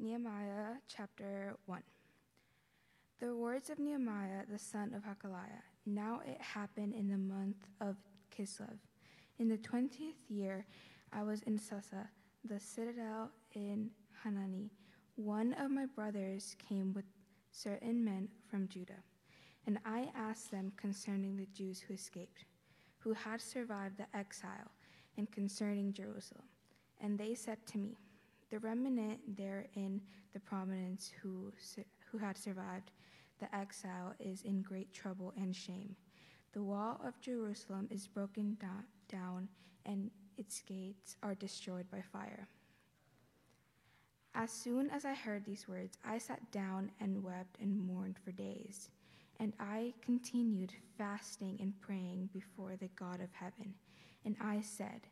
Nehemiah chapter 1. The words of Nehemiah the son of Hacaliah. Now it happened in the month of Kislev. In the twentieth year, I was in Susa, the citadel in Hanani. One of my brothers came with certain men from Judah, and I asked them concerning the Jews who escaped, who had survived the exile, and concerning Jerusalem. And they said to me, The remnant there in the prominence who, who had survived the exile is in great trouble and shame. The wall of Jerusalem is broken down, and its gates are destroyed by fire. As soon as I heard these words, I sat down and wept and mourned for days. And I continued fasting and praying before the God of heaven. And I said,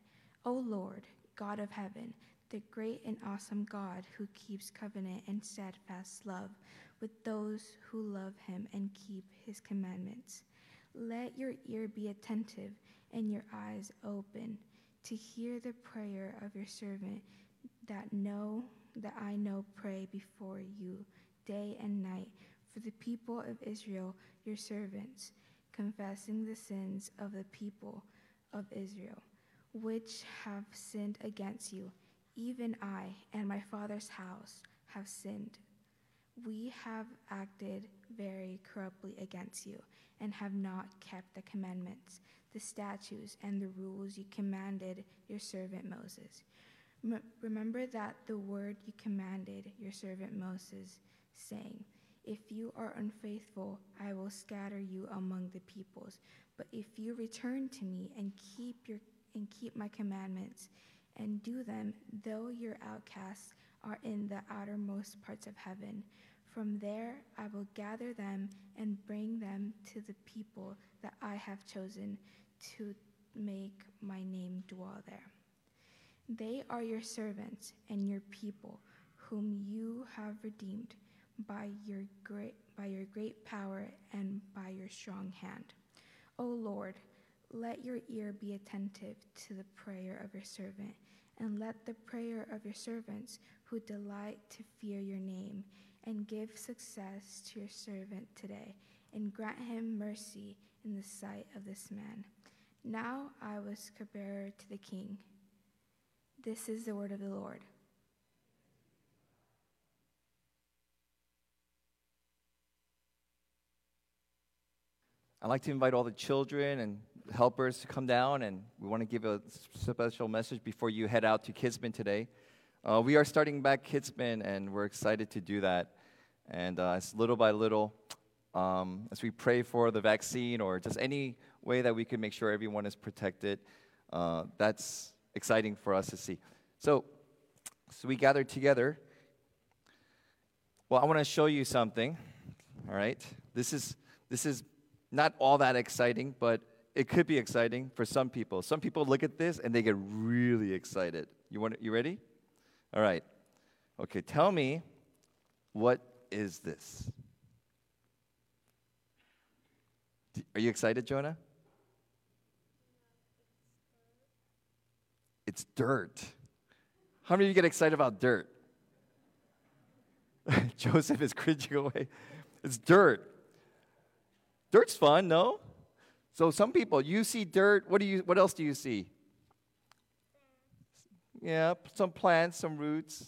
O Lord, God of heaven, the great and awesome God who keeps covenant and steadfast love with those who love him and keep his commandments. Let your ear be attentive and your eyes open to hear the prayer of your servant that know that I know pray before you day and night for the people of Israel, your servants, confessing the sins of the people of Israel, which have sinned against you. Even I and my father's house have sinned we have acted very corruptly against you and have not kept the commandments, the statutes, and the rules you commanded your servant Moses. M- remember that the word you commanded your servant Moses, saying, If you are unfaithful, I will scatter you among the peoples. But if you return to me and keep your and keep my commandments and do them, though your outcasts are in the outermost parts of heaven, from there I will gather them and bring them to the people that I have chosen to make my name dwell there. They are your servants and your people, whom you have redeemed by your great, by your great power and by your strong hand. O Lord, let your ear be attentive to the prayer of your servant, and let the prayer of your servants who delight to fear your name and give success to your servant today, and grant him mercy in the sight of this man. Now I was cupbearer to the king. This is the word of the Lord. I'd like to invite all the children and helpers to come down, and we want to give a special message before you head out to Kidsman today. Uh, we are starting back Kidsman, and we're excited to do that. And uh, little by little, um, as we pray for the vaccine or just any way that we can make sure everyone is protected, uh, that's exciting for us to see. So, so we gathered together. Well, I want to show you something. All right, this is this is not all that exciting, but it could be exciting for some people. Some people look at this and they get really excited. You want you ready? All right. Okay, tell me what is this? Are you excited, Jonah? It's dirt. How many of you get excited about dirt? Joseph is cringing away. It's dirt. Dirt's fun, no? So some people, you see dirt. What do you? What else do you see? Yeah, some plants, some roots.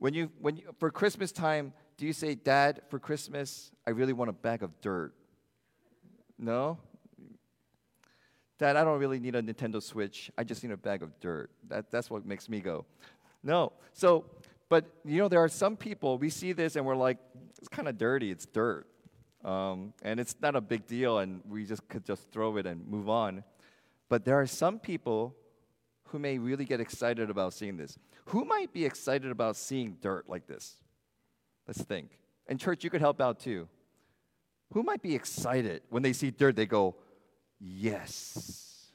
When you, when you, for Christmas time, do you say, Dad, for Christmas, I really want a bag of dirt? No? Dad, I don't really need a Nintendo Switch. I just need a bag of dirt. That, that's what makes me go. No. So, but you know, there are some people, we see this and we're like, it's kind of dirty, it's dirt. Um, and it's not a big deal, and we just could just throw it and move on. But there are some people who may really get excited about seeing this. Who might be excited about seeing dirt like this? Let's think. And, church, you could help out too. Who might be excited when they see dirt? They go, Yes.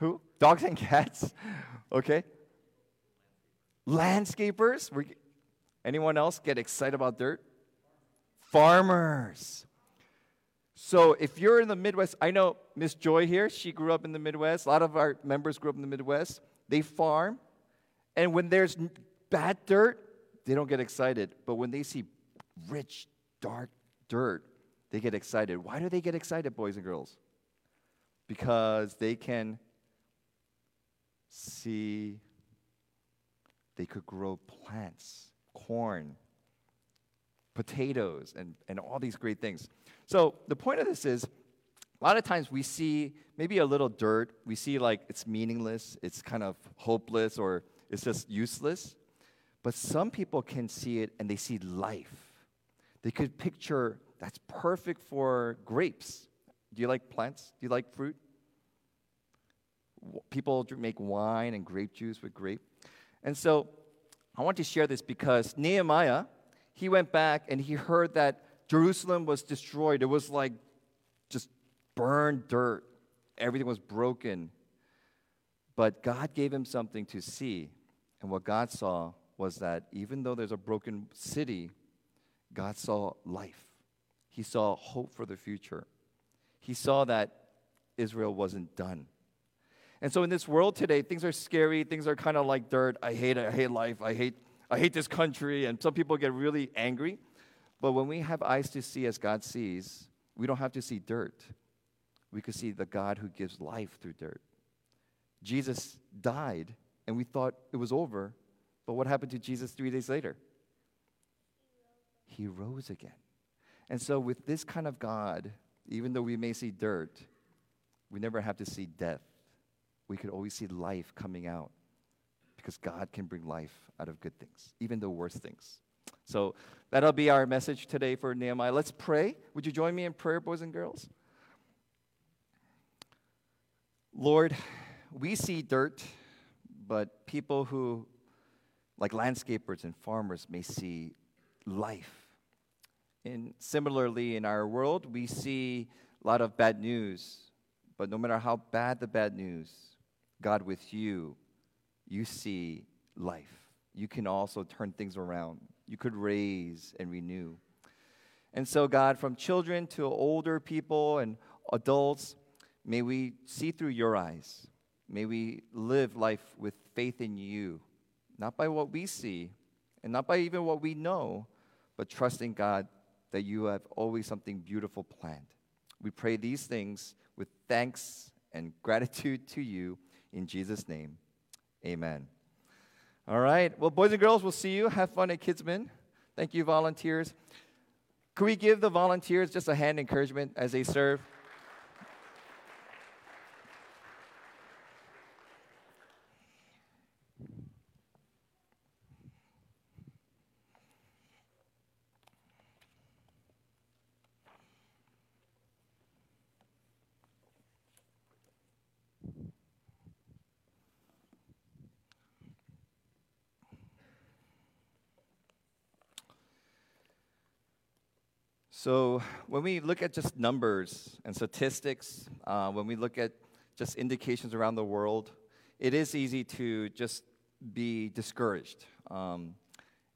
Who? Dogs and cats? okay. Landscapers? Anyone else get excited about dirt? Farmers. So if you're in the Midwest, I know Miss Joy here, she grew up in the Midwest. A lot of our members grew up in the Midwest. They farm, And when there's bad dirt, they don't get excited. But when they see rich, dark dirt, they get excited. Why do they get excited, boys and girls? Because they can see they could grow plants, corn, potatoes, and, and all these great things. So the point of this is a lot of times we see maybe a little dirt, we see like it's meaningless, it's kind of hopeless, or it's just useless. But some people can see it and they see life. They could picture that's perfect for grapes. Do you like plants? Do you like fruit? People make wine and grape juice with grape. And so I want to share this because Nehemiah, he went back and he heard that Jerusalem was destroyed. It was like just burned dirt, everything was broken. But God gave him something to see. And what God saw was that even though there's a broken city, God saw life. He saw hope for the future. He saw that Israel wasn't done. And so in this world today, things are scary. Things are kind of like dirt. I hate it. I hate life. I hate, I hate this country. And some people get really angry. But when we have eyes to see as God sees, we don't have to see dirt. We could see the God who gives life through dirt. Jesus died, and we thought it was over. But what happened to Jesus three days later? He rose again. And so, with this kind of God, even though we may see dirt, we never have to see death we could always see life coming out because God can bring life out of good things, even the worst things. So that'll be our message today for Nehemiah. Let's pray. Would you join me in prayer, boys and girls? Lord, we see dirt, but people who, like landscapers and farmers, may see life. And similarly, in our world, we see a lot of bad news, but no matter how bad the bad news, God, with you, you see life. You can also turn things around. You could raise and renew. And so, God, from children to older people and adults, may we see through your eyes. May we live life with faith in you, not by what we see and not by even what we know, but trusting God that you have always something beautiful planned. We pray these things with thanks and gratitude to you. In Jesus' name, amen. All right. Well, boys and girls, we'll see you. Have fun at Kidsman. Thank you, volunteers. Could we give the volunteers just a hand encouragement as they serve? So, when we look at just numbers and statistics, uh, when we look at just indications around the world, it is easy to just be discouraged. Um,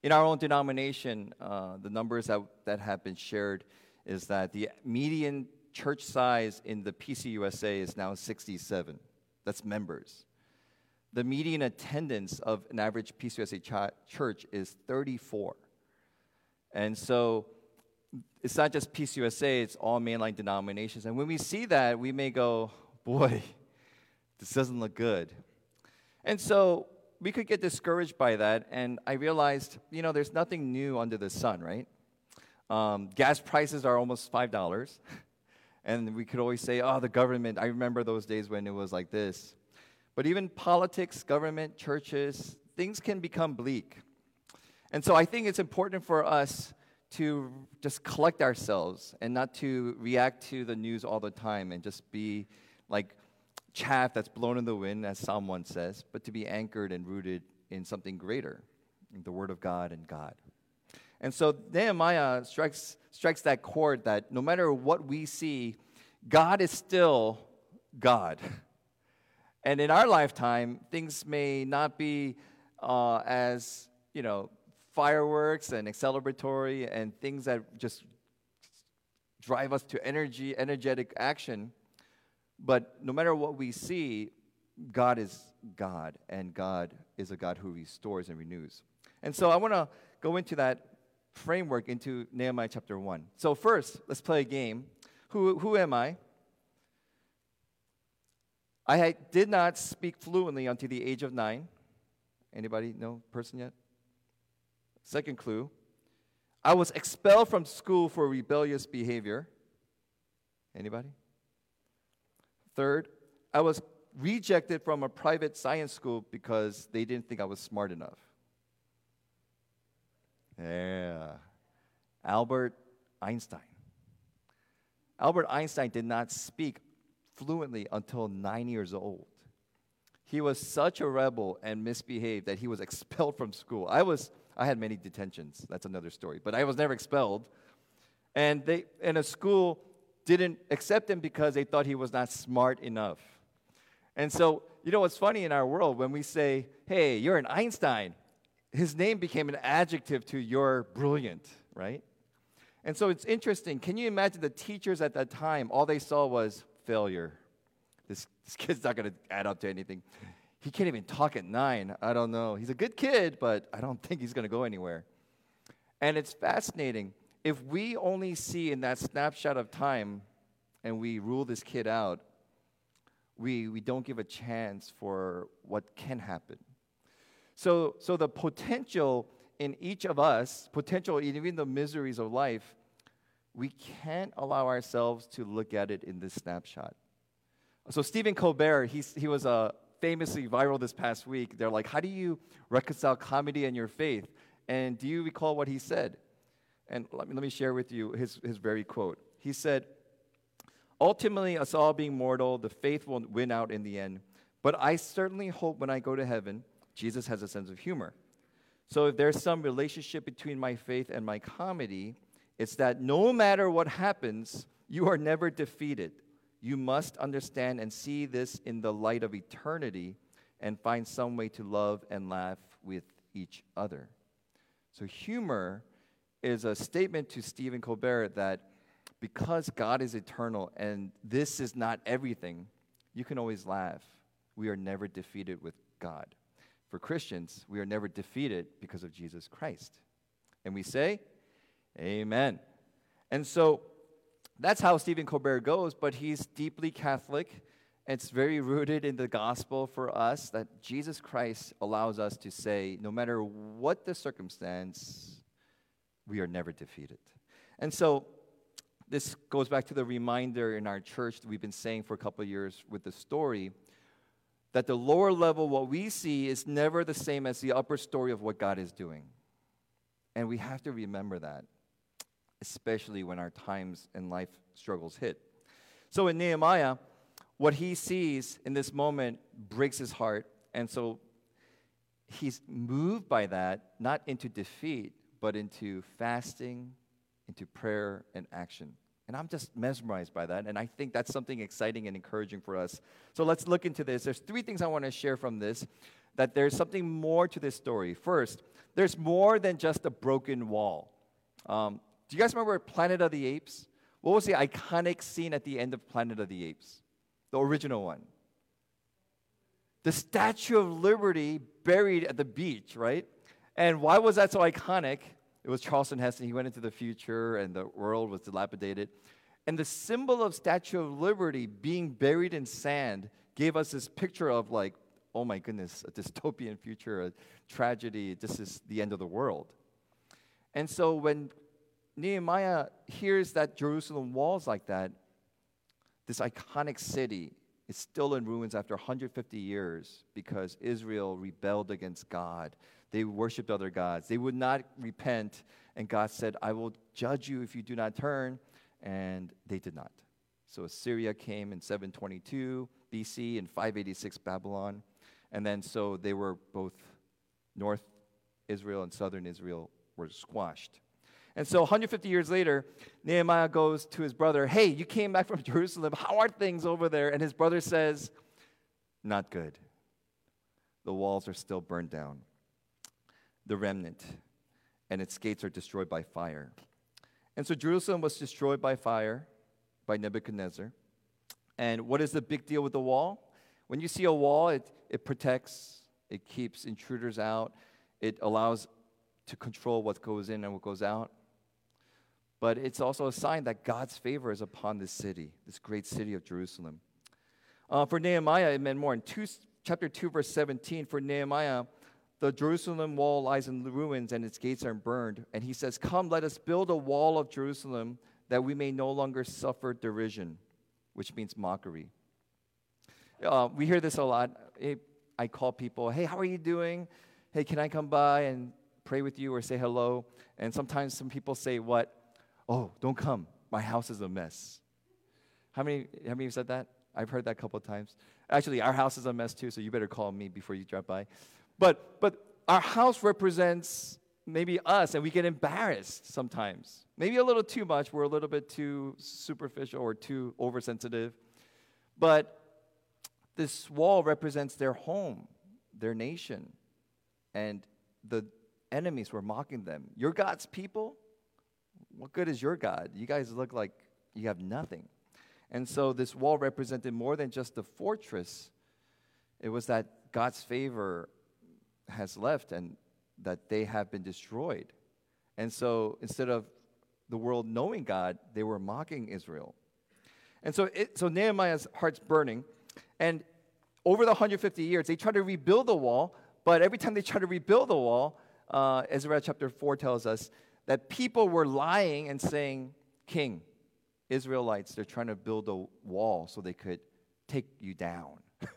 in our own denomination, uh, the numbers that, that have been shared is that the median church size in the PCUSA is now 67. That's members. The median attendance of an average PCUSA ch- church is 34. And so, it's not just PCUSA, it's all mainline denominations. And when we see that, we may go, boy, this doesn't look good. And so we could get discouraged by that. And I realized, you know, there's nothing new under the sun, right? Um, gas prices are almost $5. And we could always say, oh, the government. I remember those days when it was like this. But even politics, government, churches, things can become bleak. And so I think it's important for us to just collect ourselves and not to react to the news all the time and just be like chaff that's blown in the wind, as Psalm 1 says, but to be anchored and rooted in something greater, in the Word of God and God. And so Nehemiah strikes, strikes that chord that no matter what we see, God is still God. And in our lifetime, things may not be uh, as, you know, fireworks and celebratory and things that just drive us to energy, energetic action. But no matter what we see, God is God, and God is a God who restores and renews. And so I want to go into that framework into Nehemiah chapter 1. So, first, let's play a game. Who, who am I? I did not speak fluently until the age of nine. Anybody know person yet? Second clue. I was expelled from school for rebellious behavior. Anybody? Third, I was rejected from a private science school because they didn't think I was smart enough. Yeah. Albert Einstein. Albert Einstein did not speak fluently until nine years old. He was such a rebel and misbehaved that he was expelled from school. I was, I had many detentions. That's another story. But I was never expelled. And they, in a school, didn't accept him because they thought he was not smart enough. And so, you know what's funny in our world when we say, hey, you're an Einstein, his name became an adjective to you're brilliant, right? And so it's interesting. Can you imagine the teachers at that time, all they saw was failure. This, this kid's not going to add up to anything. He can't even talk at nine. I don't know. He's a good kid, but I don't think he's going to go anywhere. And it's fascinating. If we only see in that snapshot of time and we rule this kid out, we, we don't give a chance for what can happen. So, so the potential in each of us, potential even the miseries of life, we can't allow ourselves to look at it in this snapshot. So Stephen Colbert, he's, he was uh, famously viral this past week. They're like, how do you reconcile comedy and your faith? And do you recall what he said? And let me, let me share with you his, his very quote. He said, Ultimately, us all being mortal, the faith will win out in the end. But I certainly hope when I go to heaven, Jesus has a sense of humor. So if there's some relationship between my faith and my comedy, it's that no matter what happens, you are never defeated. You must understand and see this in the light of eternity and find some way to love and laugh with each other. So, humor is a statement to Stephen Colbert that because God is eternal and this is not everything, you can always laugh. We are never defeated with God. For Christians, we are never defeated because of Jesus Christ. And we say, Amen. And so that's how Stephen Colbert goes, but he's deeply Catholic. It's very rooted in the gospel for us that Jesus Christ allows us to say, no matter what the circumstance, we are never defeated. And so this goes back to the reminder in our church that we've been saying for a couple of years with the story that the lower level, what we see, is never the same as the upper story of what God is doing. And we have to remember that, especially when our times and life struggles hit. So in Nehemiah, what he sees in this moment breaks his heart. And so he's moved by that, not into defeat, but into fasting into prayer and action. And I'm just mesmerized by that. And I think that's something exciting and encouraging for us. So let's look into this. There's three things I want to share from this that there's something more to this story. First, there's more than just a broken wall. Um, do you guys remember Planet of the Apes? What was the iconic scene at the end of Planet of the Apes? The original one. The Statue of Liberty buried at the beach, right? And why was that so iconic? It was Charlton Heston. He went into the future and the world was dilapidated. And the symbol of Statue of Liberty being buried in sand gave us this picture of like, oh my goodness, a dystopian future, a tragedy, this is the end of the world. And so when Nehemiah hears that Jerusalem walls like that, this iconic city is still in ruins after 150 years because Israel rebelled against God. They worshiped other gods. They would not repent, and God said, I will judge you if you do not turn. And they did not. So Assyria came in 722 BC and 586 Babylon. And then so they were both North Israel and Southern Israel were squashed. And so 150 years later, Nehemiah goes to his brother, Hey, you came back from Jerusalem. How are things over there? And his brother says, Not good. The walls are still burned down the remnant, and its gates are destroyed by fire. And so Jerusalem was destroyed by fire by Nebuchadnezzar. And what is the big deal with the wall? When you see a wall, it, it protects, it keeps intruders out, it allows to control what goes in and what goes out. But it's also a sign that God's favor is upon this city, this great city of Jerusalem. Uh, for Nehemiah, it meant more. In two, chapter 2, verse 17, for Nehemiah, the Jerusalem wall lies in ruins and its gates are burned. And he says, Come, let us build a wall of Jerusalem that we may no longer suffer derision, which means mockery. Uh, we hear this a lot. I call people, Hey, how are you doing? Hey, can I come by and pray with you or say hello? And sometimes some people say, What? Oh, don't come. My house is a mess. How many, how many you said that? I've heard that a couple of times. Actually, our house is a mess too, so you better call me before you drop by. But, but our house represents maybe us, and we get embarrassed sometimes. Maybe a little too much. We're a little bit too superficial or too oversensitive. But this wall represents their home, their nation, and the enemies were mocking them. You're God's people? What good is your God? You guys look like you have nothing. And so this wall represented more than just the fortress, it was that God's favor has left and that they have been destroyed. And so instead of the world knowing God, they were mocking Israel. And so, it, so Nehemiah's heart's burning. And over the 150 years, they tried to rebuild the wall, but every time they tried to rebuild the wall, uh, Ezra chapter 4 tells us that people were lying and saying, King, Israelites, they're trying to build a wall so they could take you down.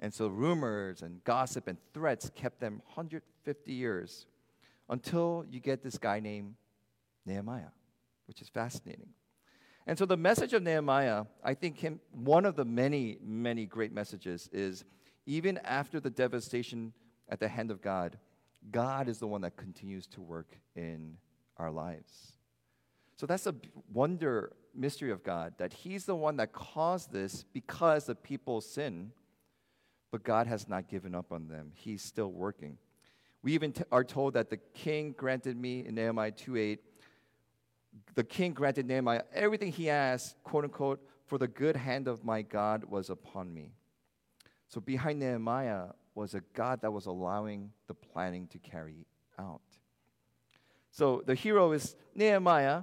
and so rumors and gossip and threats kept them 150 years until you get this guy named Nehemiah, which is fascinating. And so the message of Nehemiah, I think him, one of the many, many great messages is even after the devastation at the hand of God, God is the one that continues to work in our lives. So that's a wonder mystery of God that He's the one that caused this because the people sin, but God has not given up on them. He's still working. We even t- are told that the king granted me in Nehemiah 2 8, the king granted Nehemiah everything he asked, quote unquote, for the good hand of my God was upon me. So behind Nehemiah was a God that was allowing the planning to carry out. So the hero is Nehemiah,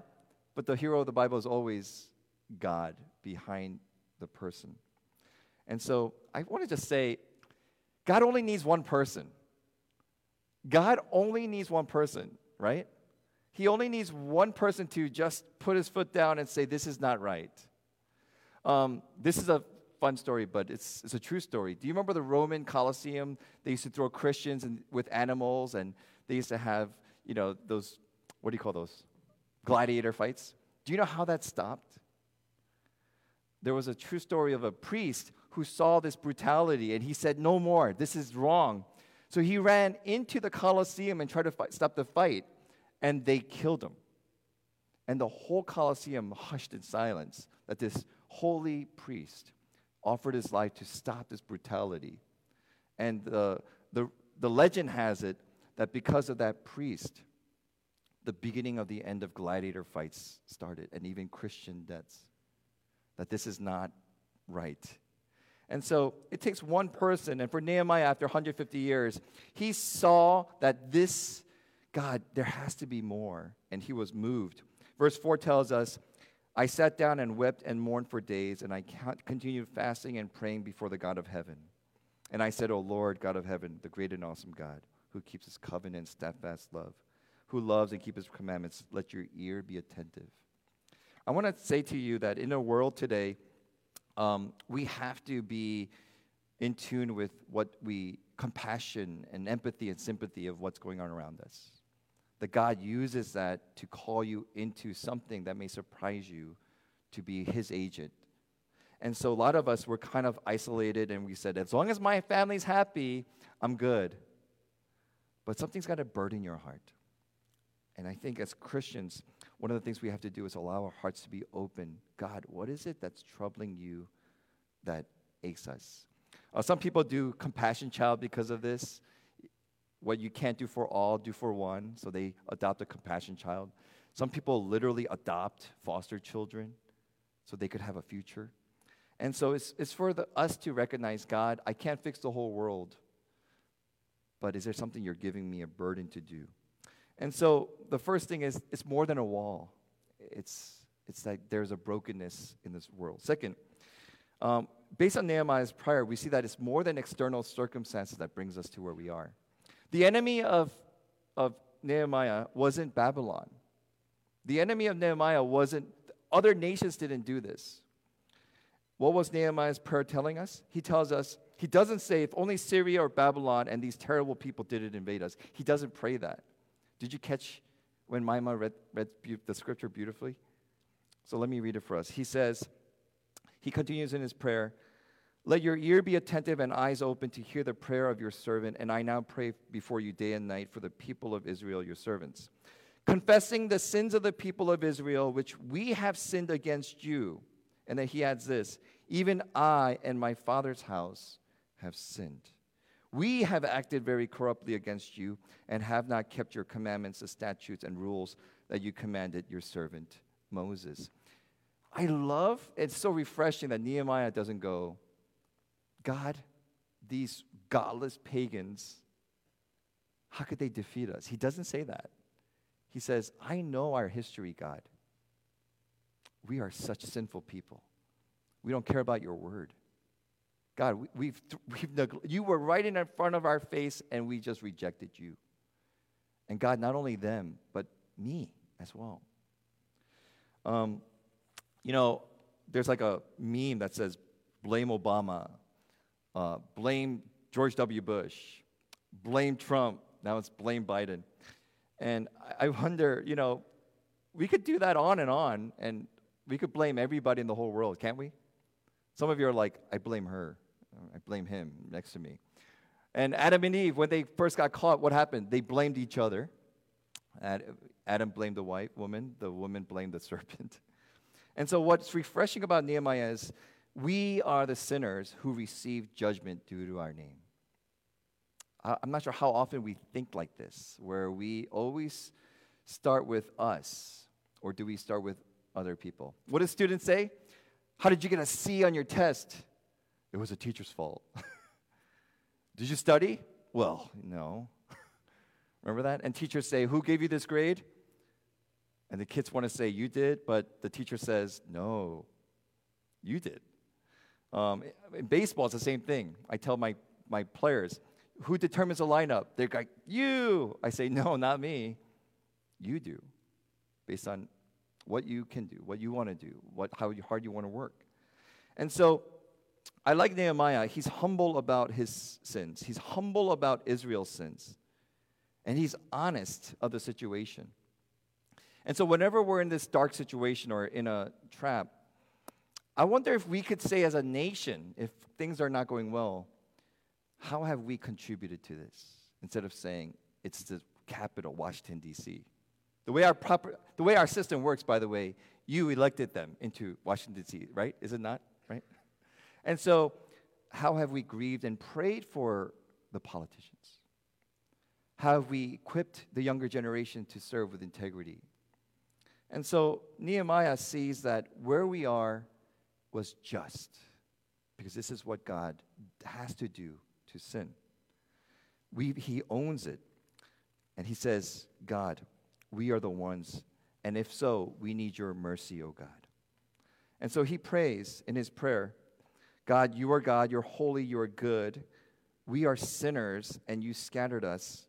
but the hero of the Bible is always God behind the person. And so I want to just say God only needs one person. God only needs one person, right? He only needs one person to just put his foot down and say, This is not right. Um, this is a fun story, but it's, it's a true story. Do you remember the Roman Colosseum? They used to throw Christians in, with animals, and they used to have, you know, those, what do you call those? Gladiator fights. Do you know how that stopped? There was a true story of a priest who saw this brutality and he said, No more, this is wrong. So he ran into the Colosseum and tried to fight, stop the fight, and they killed him. And the whole Colosseum hushed in silence that this holy priest offered his life to stop this brutality. And the, the, the legend has it that because of that priest, the beginning of the end of gladiator fights started, and even Christian deaths. That this is not right. And so it takes one person, and for Nehemiah, after 150 years, he saw that this, God, there has to be more, and he was moved. Verse 4 tells us I sat down and wept and mourned for days, and I continued fasting and praying before the God of heaven. And I said, O Lord, God of heaven, the great and awesome God, who keeps his covenant and steadfast love, who loves and keeps his commandments, let your ear be attentive. I want to say to you that in a world today, um, we have to be in tune with what we compassion and empathy and sympathy of what's going on around us that God uses that to call you into something that may surprise you to be His agent. And so a lot of us were kind of isolated and we said, as long as my family's happy, I'm good. But something's got to burden your heart. And I think as Christians, one of the things we have to do is allow our hearts to be open. God, what is it that's troubling you that aches us? Uh, some people do compassion child because of this what you can't do for all, do for one. So they adopt a compassion child. Some people literally adopt foster children so they could have a future. And so it's, it's for the, us to recognize God, I can't fix the whole world, but is there something you're giving me a burden to do? And so the first thing is it's more than a wall. It's, it's like there's a brokenness in this world. Second, um, based on Nehemiah's prayer, we see that it's more than external circumstances that brings us to where we are. The enemy of, of Nehemiah wasn't Babylon. The enemy of Nehemiah wasn't, other nations didn't do this. What was Nehemiah's prayer telling us? He tells us, he doesn't say, if only Assyria or Babylon and these terrible people didn't invade us. He doesn't pray that. Did you catch when Maima read, read the scripture beautifully? So let me read it for us. He says, he continues in his prayer, let your ear be attentive and eyes open to hear the prayer of your servant, and I now pray before you day and night for the people of Israel, your servants. Confessing the sins of the people of Israel, which we have sinned against you. And then he adds this even I and my father's house have sinned. We have acted very corruptly against you and have not kept your commandments, the statutes, and rules that you commanded your servant Moses. I love, it's so refreshing that Nehemiah doesn't go, God, these godless pagans, how could they defeat us? He doesn't say that. He says, I know our history, God. We are such sinful people. We don't care about your word. God, we, we've, we've you were right in front of our face and we just rejected you. And God, not only them, but me as well. Um, you know, there's like a meme that says, blame Obama, uh, blame George W. Bush, blame Trump, now it's blame Biden. And I wonder, you know, we could do that on and on, and we could blame everybody in the whole world, can't we? Some of you are like, I blame her, I blame him next to me. And Adam and Eve, when they first got caught, what happened? They blamed each other. Adam blamed the white woman, the woman blamed the serpent. And so, what's refreshing about Nehemiah is we are the sinners who receive judgment due to our name. I'm not sure how often we think like this, where we always start with us, or do we start with other people? What do students say? How did you get a C on your test? It was a teacher's fault. did you study? Well, no. Remember that? And teachers say, Who gave you this grade? And the kids want to say, You did, but the teacher says, No, you did. Um, in baseball, it's the same thing. I tell my, my players, who determines the lineup? They're like, you. I say, no, not me. You do, based on what you can do, what you want to do, what, how hard you want to work. And so I like Nehemiah. He's humble about his sins, he's humble about Israel's sins, and he's honest of the situation. And so, whenever we're in this dark situation or in a trap, I wonder if we could say as a nation, if things are not going well, how have we contributed to this? Instead of saying it's the capital, Washington, D.C. The way our proper, the way our system works, by the way, you elected them into Washington, D.C., right? Is it not? Right? And so, how have we grieved and prayed for the politicians? How have we equipped the younger generation to serve with integrity? And so Nehemiah sees that where we are was just, because this is what God has to do to sin. We, he owns it. And he says, God, we are the ones, and if so, we need your mercy, O God. And so he prays in his prayer God, you are God, you're holy, you're good. We are sinners, and you scattered us.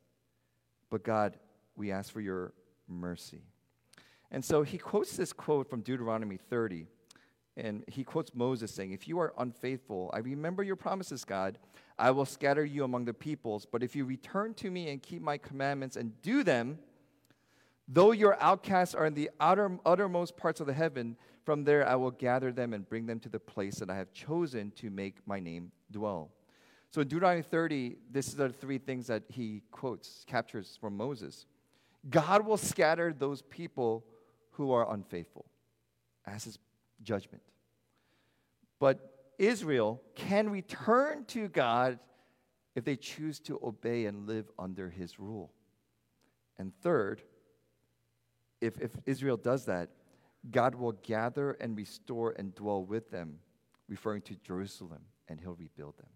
But God, we ask for your mercy. And so he quotes this quote from Deuteronomy 30. And he quotes Moses saying, If you are unfaithful, I remember your promises, God. I will scatter you among the peoples. But if you return to me and keep my commandments and do them, though your outcasts are in the outer, uttermost parts of the heaven, from there I will gather them and bring them to the place that I have chosen to make my name dwell. So in Deuteronomy 30, this are the three things that he quotes, captures from Moses. God will scatter those people who are unfaithful as his judgment. But Israel can return to God if they choose to obey and live under his rule. And third, if, if Israel does that, God will gather and restore and dwell with them referring to Jerusalem, and he'll rebuild them.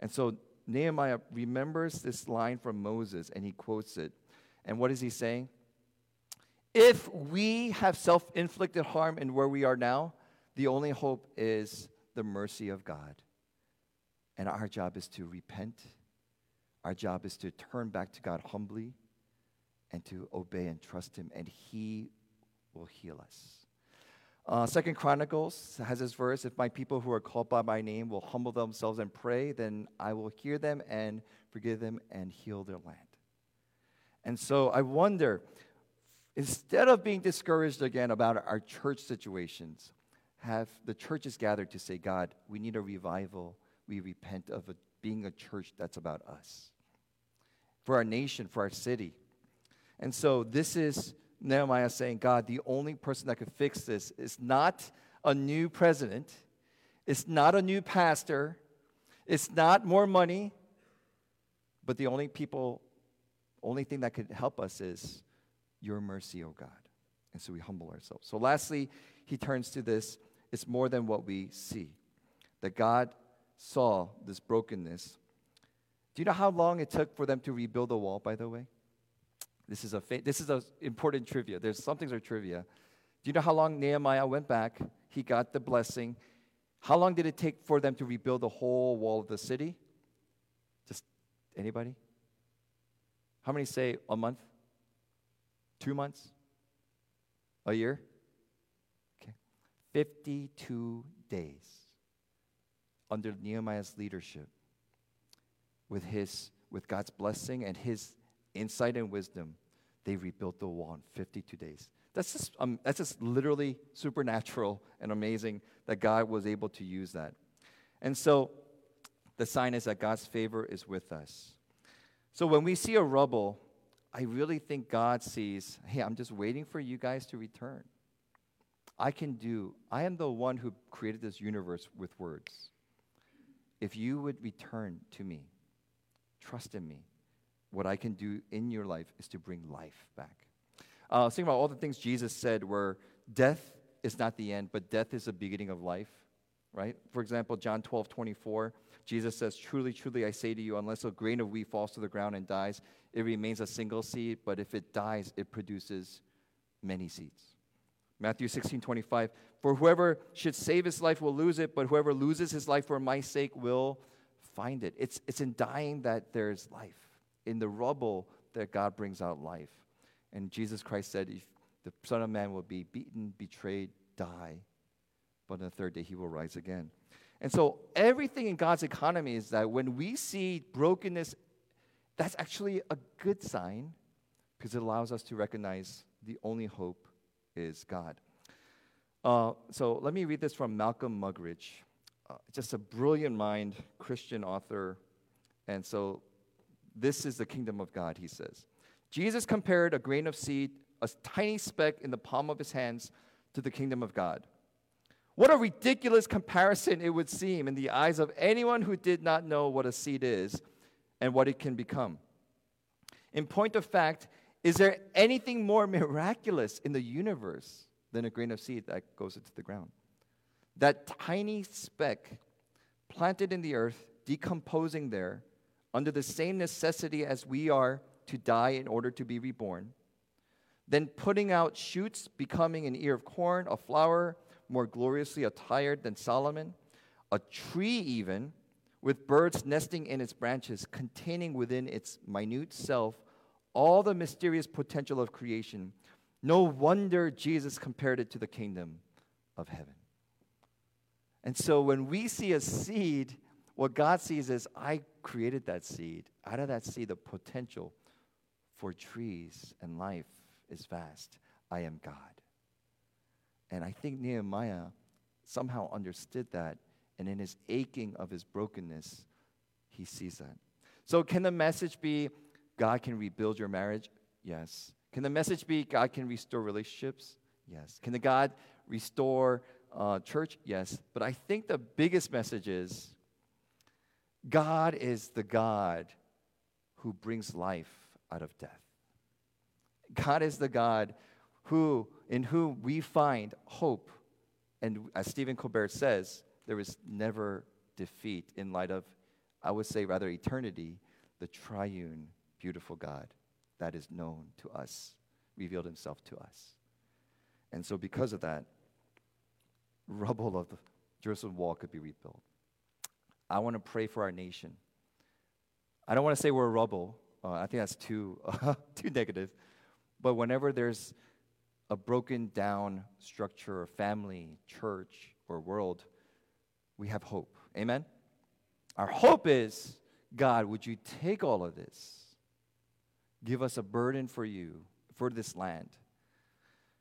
And so Nehemiah remembers this line from Moses and he quotes it. And what is he saying? If we have self inflicted harm in where we are now, the only hope is the mercy of God. And our job is to repent. Our job is to turn back to God humbly and to obey and trust Him, and He will heal us. Uh, Second Chronicles has this verse: "If my people who are called by my name will humble themselves and pray, then I will hear them and forgive them and heal their land." And so I wonder, instead of being discouraged again about our church situations, have the churches gathered to say, "God, we need a revival. We repent of a, being a church that's about us, for our nation, for our city." And so this is Nehemiah saying, God, the only person that could fix this is not a new president, it's not a new pastor, it's not more money, but the only people, only thing that could help us is your mercy, O oh God. And so we humble ourselves. So, lastly, he turns to this it's more than what we see. That God saw this brokenness. Do you know how long it took for them to rebuild the wall, by the way? This is a fa- this is a important trivia. There's some things are trivia. Do you know how long Nehemiah went back? He got the blessing. How long did it take for them to rebuild the whole wall of the city? Just anybody? How many say a month? Two months? A year? Okay. 52 days under Nehemiah's leadership with his with God's blessing and his insight and wisdom, they rebuilt the wall in 52 days. That's just, um, that's just literally supernatural and amazing that God was able to use that. And so the sign is that God's favor is with us. So when we see a rubble, I really think God sees, hey, I'm just waiting for you guys to return. I can do, I am the one who created this universe with words. If you would return to me, trust in me, what I can do in your life is to bring life back. Uh, thinking about all the things Jesus said where death is not the end, but death is the beginning of life, right? For example, John 12, 24, Jesus says, Truly, truly, I say to you, unless a grain of wheat falls to the ground and dies, it remains a single seed, but if it dies, it produces many seeds. Matthew 16, 25, For whoever should save his life will lose it, but whoever loses his life for my sake will find it. It's, it's in dying that there's life in the rubble that God brings out life. And Jesus Christ said, if the Son of Man will be beaten, betrayed, die, but on the third day he will rise again. And so everything in God's economy is that when we see brokenness, that's actually a good sign because it allows us to recognize the only hope is God. Uh, so let me read this from Malcolm Muggeridge, uh, just a brilliant mind, Christian author. And so this is the kingdom of God, he says. Jesus compared a grain of seed, a tiny speck in the palm of his hands, to the kingdom of God. What a ridiculous comparison it would seem in the eyes of anyone who did not know what a seed is and what it can become. In point of fact, is there anything more miraculous in the universe than a grain of seed that goes into the ground? That tiny speck planted in the earth, decomposing there, under the same necessity as we are to die in order to be reborn, then putting out shoots, becoming an ear of corn, a flower more gloriously attired than Solomon, a tree even, with birds nesting in its branches, containing within its minute self all the mysterious potential of creation. No wonder Jesus compared it to the kingdom of heaven. And so when we see a seed, what God sees is, I created that seed. Out of that seed, the potential for trees and life is vast. I am God. And I think Nehemiah somehow understood that. And in his aching of his brokenness, he sees that. So, can the message be God can rebuild your marriage? Yes. Can the message be God can restore relationships? Yes. Can the God restore uh, church? Yes. But I think the biggest message is God is the God who brings life out of death. God is the God who, in whom we find hope. And as Stephen Colbert says, there is never defeat in light of, I would say, rather eternity, the triune, beautiful God that is known to us, revealed himself to us. And so, because of that, rubble of the Jerusalem wall could be rebuilt. I want to pray for our nation. I don't want to say we're a rubble. Uh, I think that's too, too negative. But whenever there's a broken down structure or family, church, or world, we have hope. Amen? Our hope is God, would you take all of this? Give us a burden for you, for this land.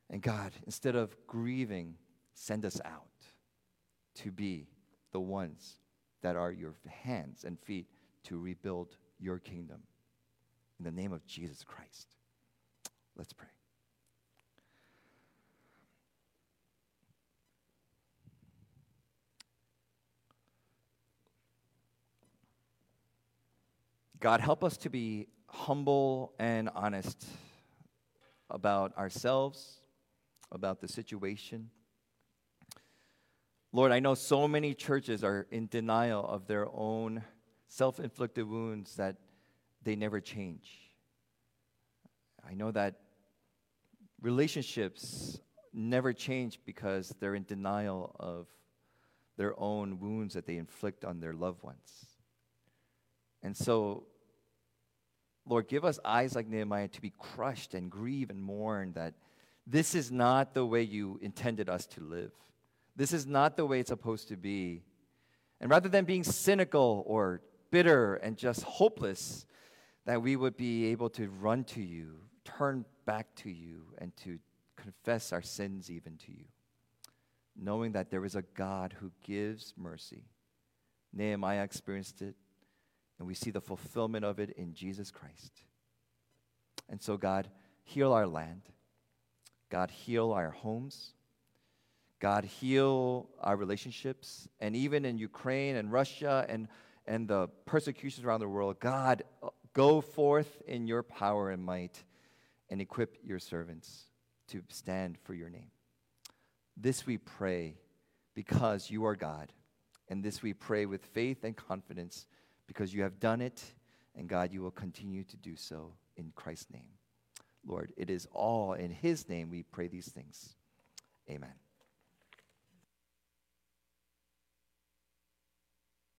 And God, instead of grieving, send us out to be the ones that are your hands and feet to rebuild your kingdom. In the name of Jesus Christ. Let's pray. God, help us to be humble and honest about ourselves, about the situation. Lord, I know so many churches are in denial of their own self inflicted wounds that they never change. I know that relationships never change because they're in denial of their own wounds that they inflict on their loved ones. And so, Lord, give us eyes like Nehemiah to be crushed and grieve and mourn that this is not the way you intended us to live. This is not the way it's supposed to be. And rather than being cynical or bitter and just hopeless, that we would be able to run to you, turn back to you, and to confess our sins even to you, knowing that there is a God who gives mercy. Nehemiah experienced it, and we see the fulfillment of it in Jesus Christ. And so, God, heal our land. God, heal our homes. God, heal our relationships. And even in Ukraine and Russia and, and the persecutions around the world, God, uh, go forth in your power and might and equip your servants to stand for your name. This we pray because you are God. And this we pray with faith and confidence because you have done it, and God, you will continue to do so in Christ's name. Lord, it is all in His name we pray these things. Amen.